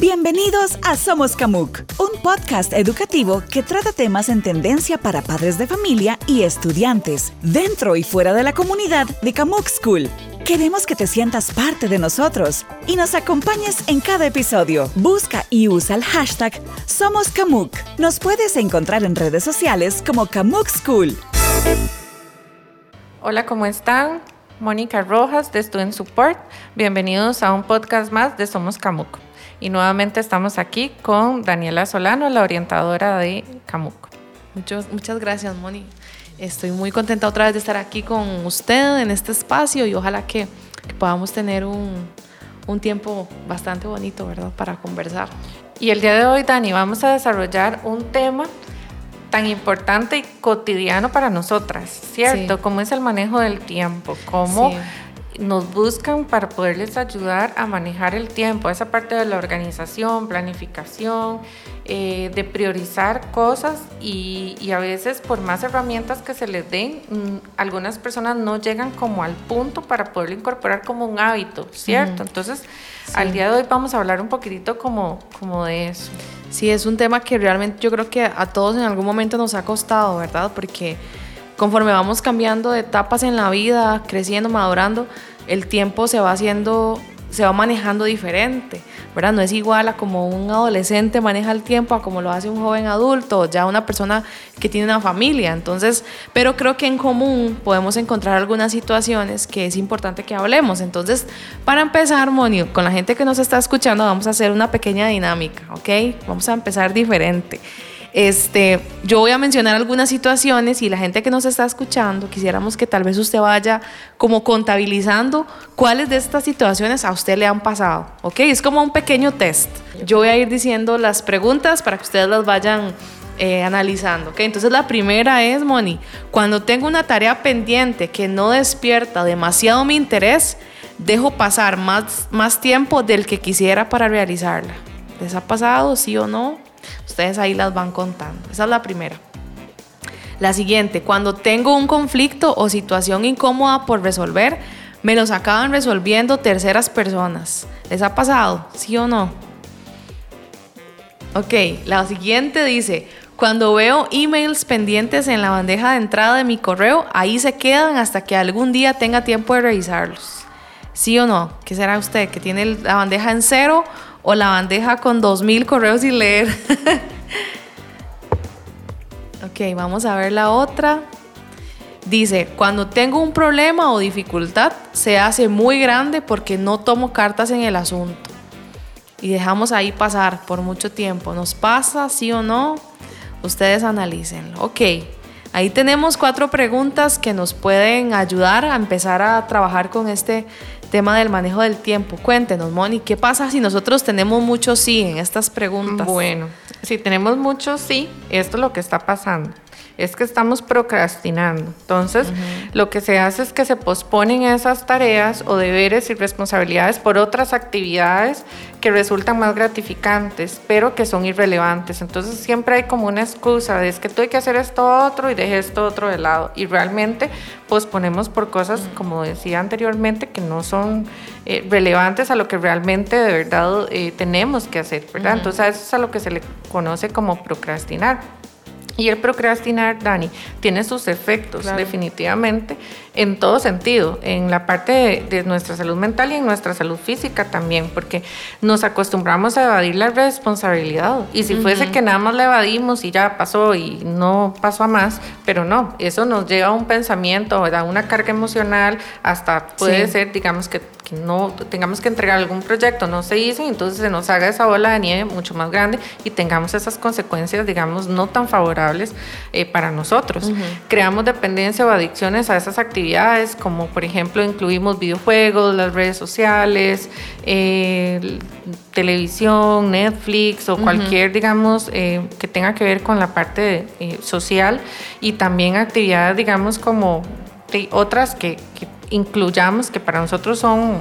Bienvenidos a Somos Camuc, un podcast educativo que trata temas en tendencia para padres de familia y estudiantes, dentro y fuera de la comunidad de Camuc School. Queremos que te sientas parte de nosotros y nos acompañes en cada episodio. Busca y usa el hashtag Somos Camuc. Nos puedes encontrar en redes sociales como Camuc School. Hola, ¿cómo están? Mónica Rojas de Student Support. Bienvenidos a un podcast más de Somos Camuc. Y nuevamente estamos aquí con Daniela Solano, la orientadora de Camuc. Muchas, muchas gracias, Moni. Estoy muy contenta otra vez de estar aquí con usted en este espacio y ojalá que, podamos tener un, un tiempo bastante bonito, ¿verdad?, para conversar. Y el día de hoy, Dani, vamos a desarrollar un tema tan importante y cotidiano para nosotras, ¿cierto? Como es el manejo del tiempo, cómo nos buscan para poderles ayudar a manejar el tiempo, esa parte de la organización, planificación, eh, de priorizar cosas y, a veces por más herramientas que se les den, mm, algunas personas no llegan como al punto para poderlo incorporar como un hábito, ¿cierto? Entonces, al día de hoy vamos a hablar un poquitito como, como de eso. Sí, es un tema que realmente yo creo que a todos en algún momento nos ha costado, ¿verdad? Porque conforme vamos cambiando de etapas en la vida, creciendo, madurando, el tiempo se va haciendo, se va manejando diferente, ¿verdad? No es igual a como un adolescente maneja el tiempo a como lo hace un joven adulto, ya una persona que tiene una familia. Entonces, pero creo que en común podemos encontrar algunas situaciones que es importante que hablemos. Entonces, para empezar, Monio, con la gente que nos está escuchando, vamos a hacer una pequeña dinámica, ¿ok? Vamos a empezar diferente. Este, yo voy a mencionar algunas situaciones y la gente que nos está escuchando, quisiéramos que tal vez usted vaya como contabilizando cuáles de estas situaciones a usted le han pasado, ¿ok? Es como un pequeño test. Yo voy a ir diciendo las preguntas para que ustedes las vayan eh, analizando, ¿ok? Entonces la primera es, Moni, cuando tengo una tarea pendiente que no despierta demasiado mi interés, dejo pasar más, más tiempo del que quisiera para realizarla. ¿Les ha pasado, sí o no? Ustedes ahí las van contando. Esa es la primera. La siguiente, cuando tengo un conflicto o situación incómoda por resolver, me los acaban resolviendo terceras personas. ¿Les ha pasado? ¿Sí o no? Ok, la siguiente dice, cuando veo emails pendientes en la bandeja de entrada de mi correo, ahí se quedan hasta que algún día tenga tiempo de revisarlos. ¿Sí o no? ¿Qué será usted? ¿Que tiene la bandeja en cero o la bandeja con 2.000 correos sin leer. ok, vamos a ver la otra. Dice, cuando tengo un problema o dificultad, se hace muy grande porque no tomo cartas en el asunto. Y dejamos ahí pasar por mucho tiempo. ¿Nos pasa, sí o no? Ustedes analícenlo. Ok, ahí tenemos cuatro preguntas que nos pueden ayudar a empezar a trabajar con este tema del manejo del tiempo. Cuéntenos, Moni, ¿qué pasa si nosotros tenemos mucho sí en estas preguntas? Bueno, si tenemos mucho sí, esto es lo que está pasando es que estamos procrastinando. Entonces, lo que se hace es que se posponen esas tareas o deberes y responsabilidades por otras actividades que resultan más gratificantes, pero que son irrelevantes. Entonces, siempre hay como una excusa de es que hay que hacer esto otro y dejé esto otro de lado. Y realmente posponemos por cosas, como decía anteriormente, que no son eh, relevantes a lo que realmente de verdad eh, tenemos que hacer, ¿verdad? Entonces, a eso es a lo que se le conoce como procrastinar. Y el procrastinar, Dani, tiene sus efectos definitivamente en todo sentido, en la parte de, nuestra salud mental y en nuestra salud física también, porque nos acostumbramos a evadir la responsabilidad. Y si fuese que nada más la evadimos y ya pasó y no pasó a más, pero no, eso nos lleva a un pensamiento, a una carga emocional, hasta puede ser, digamos, que, que, no tengamos que entregar algún proyecto, no se hizo, y entonces se nos haga esa bola de nieve mucho más grande y tengamos esas consecuencias, digamos, no tan favorables eh, para nosotros. Creamos dependencia o adicciones a esas actividades como por ejemplo incluimos videojuegos, las redes sociales, eh, televisión, Netflix o cualquier, digamos, eh, que tenga que ver con la parte eh, social y también actividades, digamos, como otras que, incluyamos que para nosotros son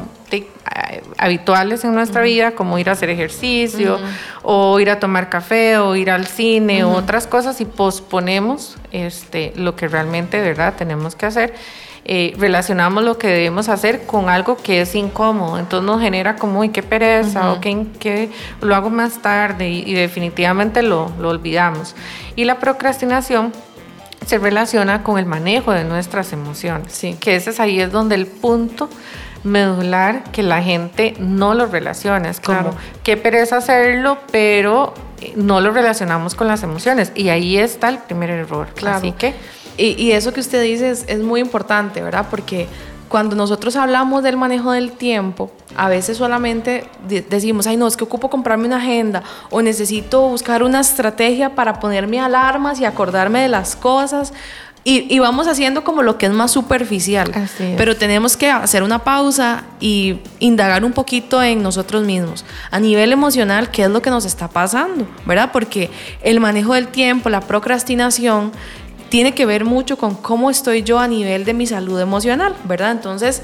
habituales en nuestra vida, como ir a hacer ejercicio, o ir a tomar café, o ir al cine, o otras cosas, y posponemos este, lo que realmente, ¿verdad?, tenemos que hacer. eh, relacionamos lo que debemos hacer con algo que es incómodo. Entonces nos genera como, uy, qué pereza, o que, lo hago más tarde y, definitivamente lo, lo olvidamos. Y la procrastinación se relaciona con el manejo de nuestras emociones, sí. que ese es ahí es donde el punto medular que la gente no lo relaciona. Es como, qué pereza hacerlo, pero eh, no lo relacionamos con las emociones. Y ahí está el primer error. Claro. Así que... Y, eso que usted dice es, es muy importante, ¿verdad? Porque cuando nosotros hablamos del manejo del tiempo, a veces solamente decimos, ay no, es que ocupo comprarme una agenda o necesito buscar una estrategia para ponerme alarmas y acordarme de las cosas. Y, vamos haciendo como lo que es más superficial. Pero tenemos que hacer una pausa y indagar un poquito en nosotros mismos. A nivel emocional, ¿qué es lo que nos está pasando? ¿Verdad? Porque el manejo del tiempo, la procrastinación, tiene que ver mucho con cómo estoy yo a nivel de mi salud emocional, ¿verdad? Entonces,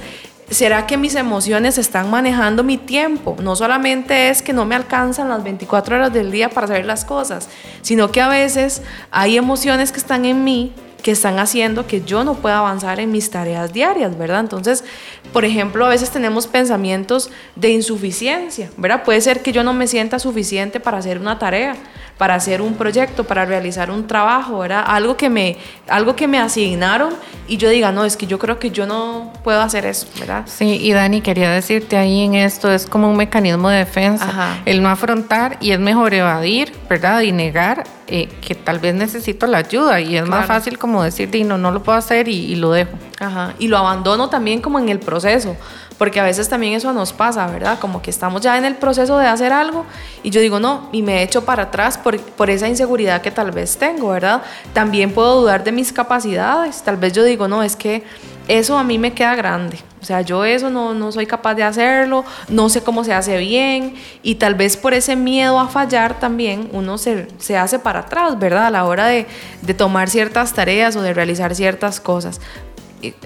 ¿será que mis emociones están manejando mi tiempo? No solamente es que no me alcanzan las 24 horas del día para hacer las cosas, sino que a veces hay emociones que están en mí que están haciendo que yo no pueda avanzar en mis tareas diarias, ¿verdad? Entonces, por ejemplo, a veces tenemos pensamientos de insuficiencia, ¿verdad? Puede ser que yo no me sienta suficiente para hacer una tarea, para hacer un proyecto, para realizar un trabajo, ¿verdad? Algo que me, algo que me asignaron y yo diga, no, es que yo creo que yo no puedo hacer eso, ¿verdad? Sí, y Dani, quería decirte ahí en esto, es como un mecanismo de defensa, el no afrontar y es mejor evadir, ¿verdad? Y negar eh, que tal vez necesito la ayuda y es más fácil como decir, no, no lo puedo hacer y, y lo dejo. Ajá, y lo abandono también como en el proceso porque a veces también eso nos pasa, ¿verdad? Como que estamos ya en el proceso de hacer algo y yo digo, no, y me echo para atrás por, esa inseguridad que tal vez tengo, ¿verdad? También puedo dudar de mis capacidades, tal vez yo digo, no, es que eso a mí me queda grande. O sea, yo eso no, no, soy capaz de hacerlo, no sé cómo se hace bien y tal vez por ese miedo a fallar también uno se, se hace para atrás, ¿verdad? A la hora de, de, tomar ciertas tareas o de realizar ciertas cosas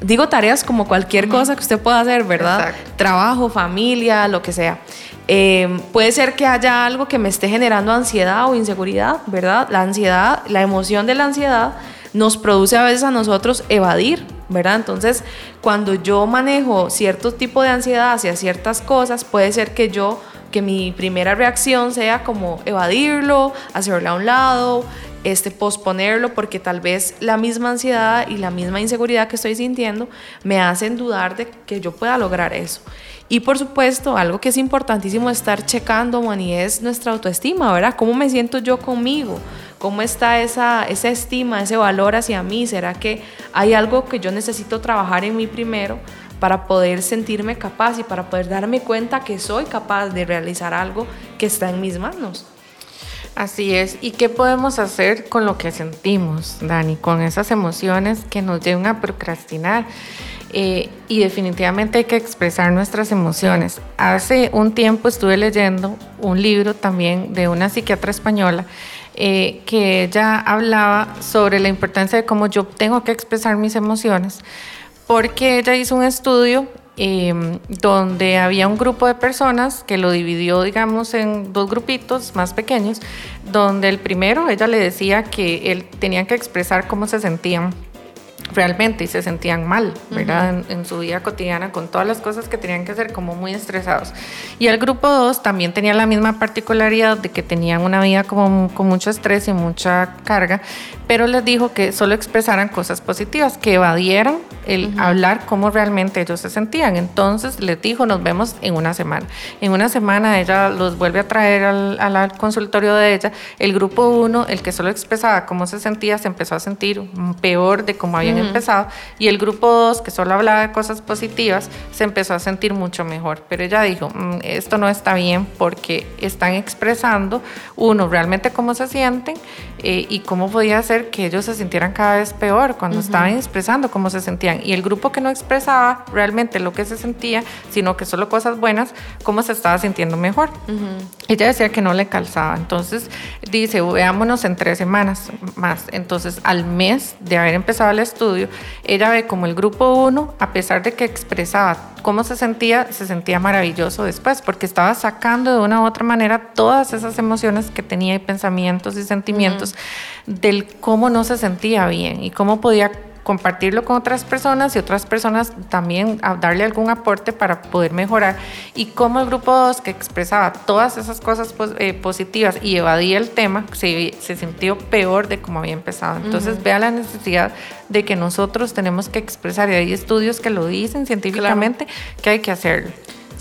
digo tareas como cualquier cosa que usted pueda hacer, ¿verdad? Trabajo, familia, lo que sea. Eh, puede ser que haya algo que me esté generando ansiedad o inseguridad, ¿verdad? La ansiedad, la emoción de la ansiedad nos produce a veces a nosotros evadir, ¿verdad? Entonces, cuando yo manejo cierto tipo de ansiedad hacia ciertas cosas, puede ser que yo que mi primera reacción sea como evadirlo, hacerlo a un lado, este, posponerlo porque tal vez la misma ansiedad y la misma inseguridad que estoy sintiendo me hacen dudar de que yo pueda lograr eso. Y por supuesto, algo que es importantísimo estar checando, Mani, es nuestra autoestima, ¿verdad? ¿Cómo me siento yo conmigo? ¿Cómo está esa, esa estima, ese valor hacia mí? ¿Será que hay algo que yo necesito trabajar en mí primero para poder sentirme capaz y para poder darme cuenta que soy capaz de realizar algo que está en mis manos? Así es. ¿Y qué podemos hacer con lo que sentimos, Dani? Con esas emociones que nos llevan a procrastinar. Eh, y definitivamente hay que expresar nuestras emociones. Hace un tiempo estuve leyendo un libro también de una psiquiatra española eh, que ella hablaba sobre la importancia de cómo yo tengo que expresar mis emociones, porque ella hizo un estudio Em, donde había un grupo de personas que lo dividió, digamos, en dos grupitos más pequeños, donde el primero, ella le decía que él tenía que expresar cómo se sentían realmente y se sentían mal, ¿verdad? en, su vida cotidiana con todas las cosas que tenían que hacer como muy estresados. Y el grupo 2 también tenía la misma particularidad de que tenían una vida como con mucho estrés y mucha carga, pero les dijo que solo expresaran cosas positivas, que evadieran el hablar cómo realmente ellos se sentían. Entonces les dijo, nos vemos en una semana. En una semana ella los vuelve a traer al, al consultorio de ella. El grupo 1, el que solo expresaba cómo se sentía, se empezó a sentir peor de cómo habían empezado. Y el grupo 2, que solo hablaba de cosas positivas, se empezó a sentir mucho mejor. Pero ella dijo, mm, esto no está bien porque están expresando, uno, realmente cómo se sienten eh, y cómo podía ser que ellos se sintieran cada vez peor cuando estaban expresando cómo se sentían. Y el grupo que no expresaba realmente lo que se sentía, sino que solo cosas buenas, cómo se estaba sintiendo mejor. Ella decía que no le calzaba. Entonces dice, veámonos en tres semanas más. Entonces al mes de haber empezado el estudio, ella ve como el grupo uno, a pesar de que expresaba cómo se sentía, se sentía maravilloso después, porque estaba sacando de una u otra manera todas esas emociones que tenía y pensamientos y sentimientos del cómo no se sentía bien y cómo podía compartirlo con otras personas y otras personas también darle algún aporte para poder mejorar. Y como el grupo 2 que expresaba todas esas cosas eh, positivas y evadía el tema, se, se, sintió peor de como había empezado. Entonces vea la necesidad de que nosotros tenemos que expresar, y hay estudios que lo dicen científicamente, que hay que hacerlo.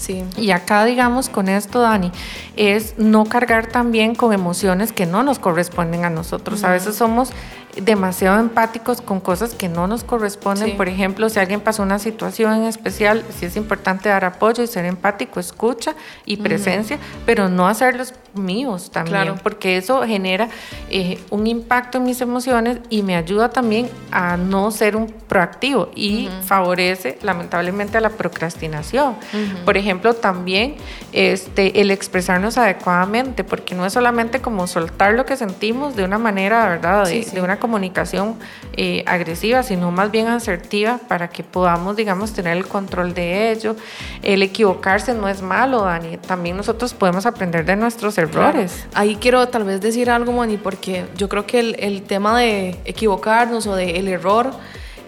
Sí. Y acá, digamos, con esto, Dani, es no cargar también con emociones que no nos corresponden a nosotros. A veces somos demasiado empáticos con cosas que no nos corresponden. Por ejemplo, si alguien pasó una situación en especial, sí es importante dar apoyo y ser empático, escucha y presencia, pero no hacerlos míos también, porque eso genera eh, un impacto en mis emociones y me ayuda también a no ser un proactivo y favorece lamentablemente a la procrastinación. Por ejemplo, también este, el expresarnos adecuadamente, porque no es solamente como soltar lo que sentimos de una manera, ¿verdad? De, de una comunicación eh, agresiva, sino más bien asertiva para que podamos, digamos, tener el control de ello. El equivocarse no es malo, Dani. También nosotros podemos aprender de nuestros errores. Ahí quiero tal vez decir algo, Moni, porque yo creo que el, el tema de equivocarnos o del el error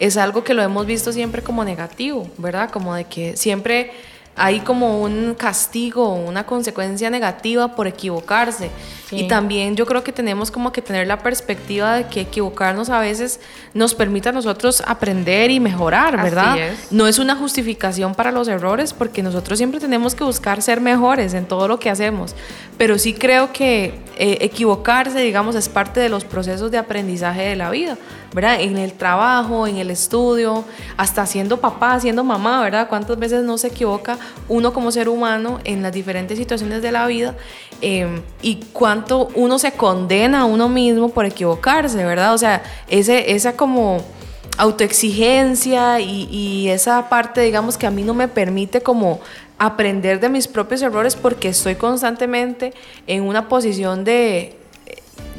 es algo que lo hemos visto siempre como negativo, ¿verdad? Como de que siempre hay como un castigo, una consecuencia negativa por equivocarse. Y también yo creo que tenemos como que tener la perspectiva de que equivocarnos a veces nos permite a nosotros aprender y mejorar, ¿verdad? No es una justificación para los errores porque nosotros siempre tenemos que buscar ser mejores en todo lo que hacemos. Pero sí creo que eh, equivocarse, digamos, es parte de los procesos de aprendizaje de la vida, ¿verdad? En el trabajo, en el estudio, hasta siendo papá, siendo mamá, ¿verdad? ¿Cuántas veces no se equivoca uno como ser humano en las diferentes situaciones de la vida? Em, y cuánto uno se condena a uno mismo por equivocarse, ¿verdad? O sea, ese, esa como autoexigencia y, y esa parte, digamos, que a mí no me permite como aprender de mis propios errores porque estoy constantemente en una posición de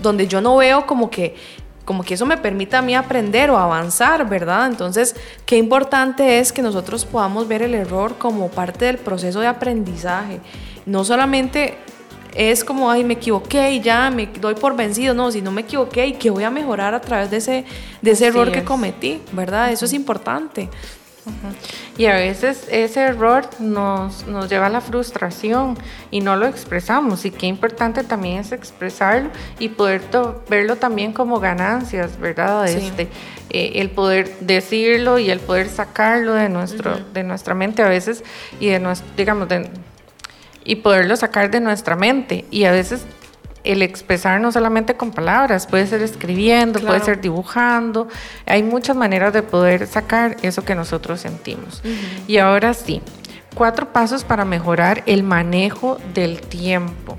donde yo no veo como que como que eso me permita a mí aprender o avanzar, ¿verdad? Entonces, qué importante es que nosotros podamos ver el error como parte del proceso de aprendizaje. No solamente es como, ay, me equivoqué y ya me doy por vencido, no, si no me equivoqué y que voy a mejorar a través de ese, de ese error que cometí, ¿verdad? Eso es importante. Y a veces ese error nos, nos lleva a la frustración y no lo expresamos. Y qué importante también es expresarlo y poder verlo también como ganancias, ¿verdad? Este, eh, el poder decirlo y el poder sacarlo de, nuestro, de nuestra mente a veces y de nuestro, digamos, y poderlo sacar de nuestra mente. Y a veces el expresar no solamente con palabras, puede ser escribiendo, puede ser dibujando, hay muchas maneras de poder sacar eso que nosotros sentimos. Y ahora sí, cuatro pasos para mejorar el manejo del tiempo.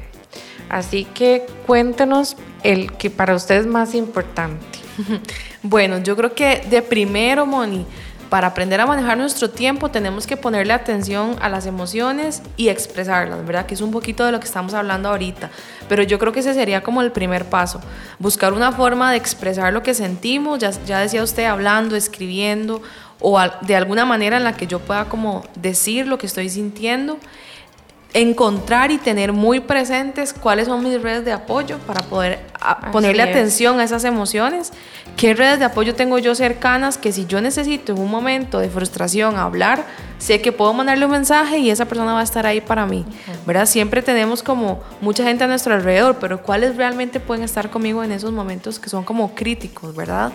Así que cuéntenos el que para usted es más importante. Bueno, yo creo que de primero, Moni, para aprender a manejar nuestro tiempo tenemos que ponerle atención a las emociones y expresarlas, ¿verdad? Que es un poquito de lo que estamos hablando ahorita. Pero yo creo que ese sería como el primer paso. Buscar una forma de expresar lo que sentimos, ya, decía usted, hablando, escribiendo, o de alguna manera en la que yo pueda como decir lo que estoy sintiendo encontrar y tener muy presentes cuáles son mis redes de apoyo para poder ponerle atención a esas emociones. ¿Qué redes de apoyo tengo yo cercanas que si yo necesito en un momento de frustración hablar, sé que puedo mandarle un mensaje y esa persona va a estar ahí para mí? ¿Verdad? Siempre tenemos como mucha gente a nuestro alrededor, pero cuáles realmente pueden estar conmigo en esos momentos que son como críticos, ¿verdad?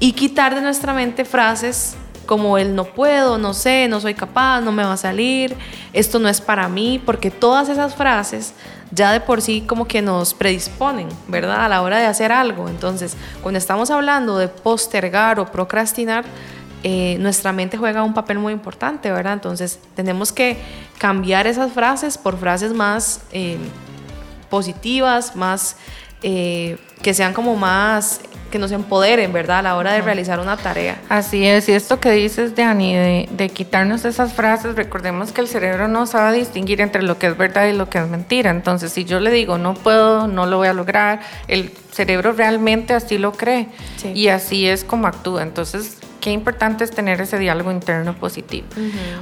Y quitar de nuestra mente frases como el no puedo, no sé, no soy capaz, no me va a salir, esto no es para mí, porque todas esas frases ya de por sí como que nos predisponen, ¿verdad? A la hora de hacer algo. Entonces, cuando estamos hablando de postergar o procrastinar, eh, nuestra mente juega un papel muy importante, ¿verdad? Entonces, tenemos que cambiar esas frases por frases más eh, positivas, más eh, que sean como más que nos empoderen, ¿verdad? A la hora de realizar una tarea. Así es, y esto que dices, Dani, de, de quitarnos esas frases, recordemos que el cerebro no sabe distinguir entre lo que es verdad y lo que es mentira. Entonces, si yo le digo, no puedo, no lo voy a lograr, el cerebro realmente así lo cree y así es como actúa. Entonces, qué importante es tener ese diálogo interno positivo.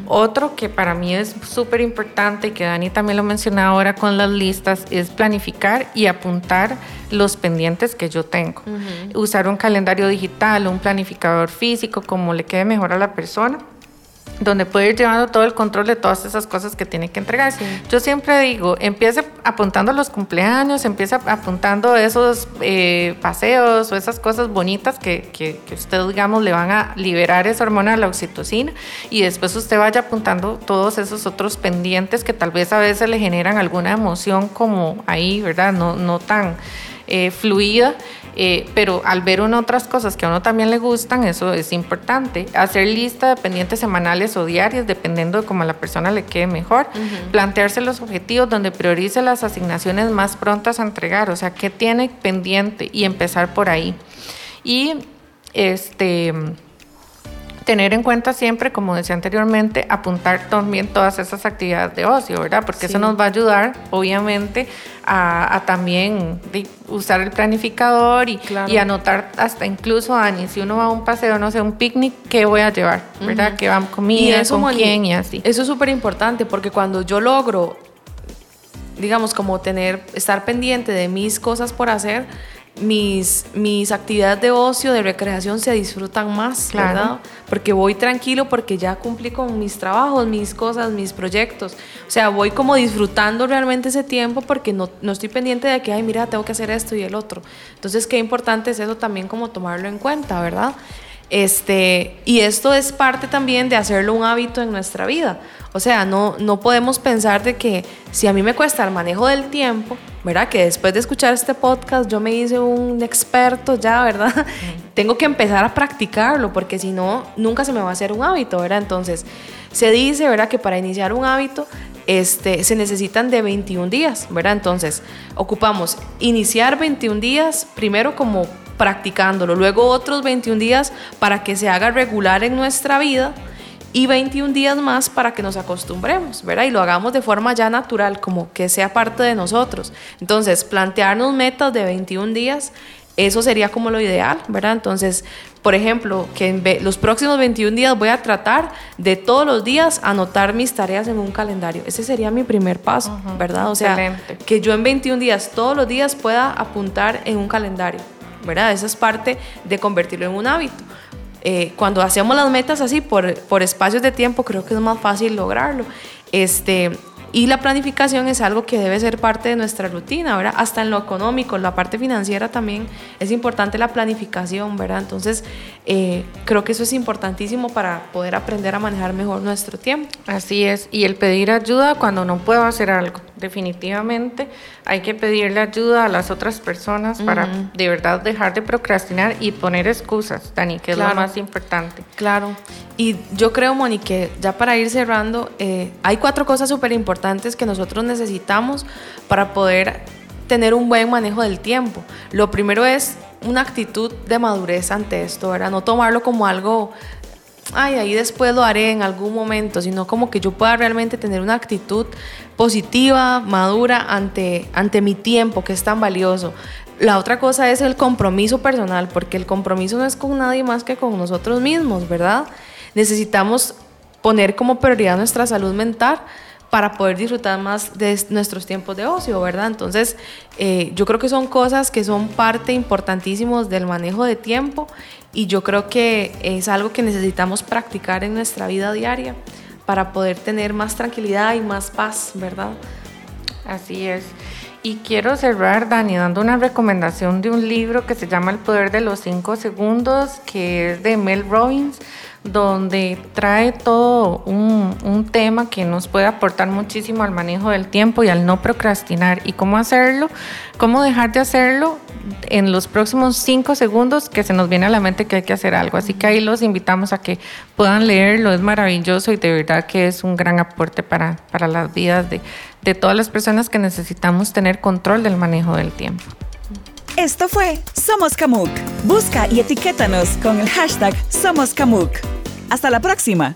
Otro que para mí es súper importante y que Dani también lo menciona ahora con las listas es planificar y apuntar los pendientes que yo tengo. Usar un calendario digital, un planificador físico, como le quede mejor a la persona donde puede ir llevando todo el control de todas esas cosas que tiene que entregar. Yo siempre digo, empiece apuntando los cumpleaños, empieza apuntando esos eh, paseos o esas cosas bonitas que, que, que, usted, digamos, le van a liberar esa hormona, la oxitocina, y después usted vaya apuntando todos esos otros pendientes que tal vez a veces le generan alguna emoción como ahí, ¿verdad? No, no tan eh, fluida eh, pero al ver uno otras cosas que a uno también le gustan, eso es importante. Hacer lista de pendientes semanales o diarias, dependiendo de cómo a la persona le quede mejor. Plantearse los objetivos donde priorice las asignaciones más prontas a entregar, o sea, qué tiene pendiente y empezar por ahí. Y este tener en cuenta siempre, como decía anteriormente, apuntar también todas esas actividades de ocio, ¿verdad? Porque eso nos va a ayudar, obviamente, a, también usar el planificador y, y, anotar hasta incluso, Ani, si uno va a un paseo, no sé, un picnic, ¿qué voy a llevar? ¿Verdad? ¿Qué van comida, con quién y así. Eso es súper importante porque cuando yo logro, digamos, como tener, estar pendiente de mis cosas por hacer, mis, mis actividades de ocio, de recreación se disfrutan más, ¿verdad? Porque voy tranquilo, porque ya cumplí con mis trabajos, mis cosas, mis proyectos. O sea, voy como disfrutando realmente ese tiempo porque no, no estoy pendiente de que, ay, mira, tengo que hacer esto y el otro. Entonces, qué importante es eso también como tomarlo en cuenta, ¿verdad? Este, y esto es parte también de hacerlo un hábito en nuestra vida. O sea, no, no podemos pensar de que si a mí me cuesta el manejo del tiempo, ¿verdad? Que después de escuchar este podcast yo me hice un experto ya, ¿verdad? Tengo que empezar a practicarlo porque si no, nunca se me va a hacer un hábito, ¿verdad? Entonces, se dice, ¿verdad? Que para iniciar un hábito este, se necesitan de 21 días, ¿verdad? Entonces, ocupamos iniciar 21 días primero como practicándolo, luego otros 21 días para que se haga regular en nuestra vida y 21 días más para que nos acostumbremos, ¿verdad? Y lo hagamos de forma ya natural, como que sea parte de nosotros. Entonces, plantearnos metas de 21 días, eso sería como lo ideal, ¿verdad? Entonces, por ejemplo, que en los próximos 21 días voy a tratar de todos los días anotar mis tareas en un calendario. Ese sería mi primer paso, ¿verdad? O sea, que yo en 21 días, todos los días pueda apuntar en un calendario. ¿verdad? Esa es parte de convertirlo en un hábito. Eh, cuando hacemos las metas así por, por espacios de tiempo, creo que es más fácil lograrlo. Este, y la planificación es algo que debe ser parte de nuestra rutina, ¿verdad? Hasta en lo económico, en la parte financiera también es importante la planificación, ¿verdad? Entonces, eh, creo que eso es importantísimo para poder aprender a manejar mejor nuestro tiempo. Así es, y el pedir ayuda cuando no puedo hacer algo. Definitivamente hay que pedirle ayuda a las otras personas para de verdad dejar de procrastinar y poner excusas, Dani, que es lo más importante. Claro. Y yo creo, Moni, que ya para ir cerrando, eh, hay cuatro cosas súper importantes que nosotros necesitamos para poder tener un buen manejo del tiempo. Lo primero es una actitud de madurez ante esto, ¿verdad? No tomarlo como algo, ay, ahí después lo haré en algún momento, sino como que yo pueda realmente tener una actitud positiva, madura ante, ante mi tiempo, que es tan valioso. La otra cosa es el compromiso personal, porque el compromiso no es con nadie más que con nosotros mismos, ¿verdad? necesitamos poner como prioridad nuestra salud mental para poder disfrutar más de nuestros tiempos de ocio, ¿verdad? Entonces, eh, yo creo que son cosas que son parte importantísimos del manejo de tiempo y yo creo que es algo que necesitamos practicar en nuestra vida diaria para poder tener más tranquilidad y más paz, ¿verdad? Así es. Y quiero cerrar, Dani, dando una recomendación de un libro que se llama El Poder de los Cinco Segundos, que es de Mel Robbins donde trae todo un, tema que nos puede aportar muchísimo al manejo del tiempo y al no procrastinar. ¿Y cómo hacerlo? ¿Cómo dejar de hacerlo en los próximos cinco segundos que se nos viene a la mente que hay que hacer algo? Así que ahí los invitamos a que puedan leerlo, es maravilloso y de verdad que es un gran aporte para, para las vidas de, de todas las personas que necesitamos tener control del manejo del tiempo. Esto fue Somos Camuc. Busca y etiquétanos con el hashtag Somos Camuc. Hasta la próxima.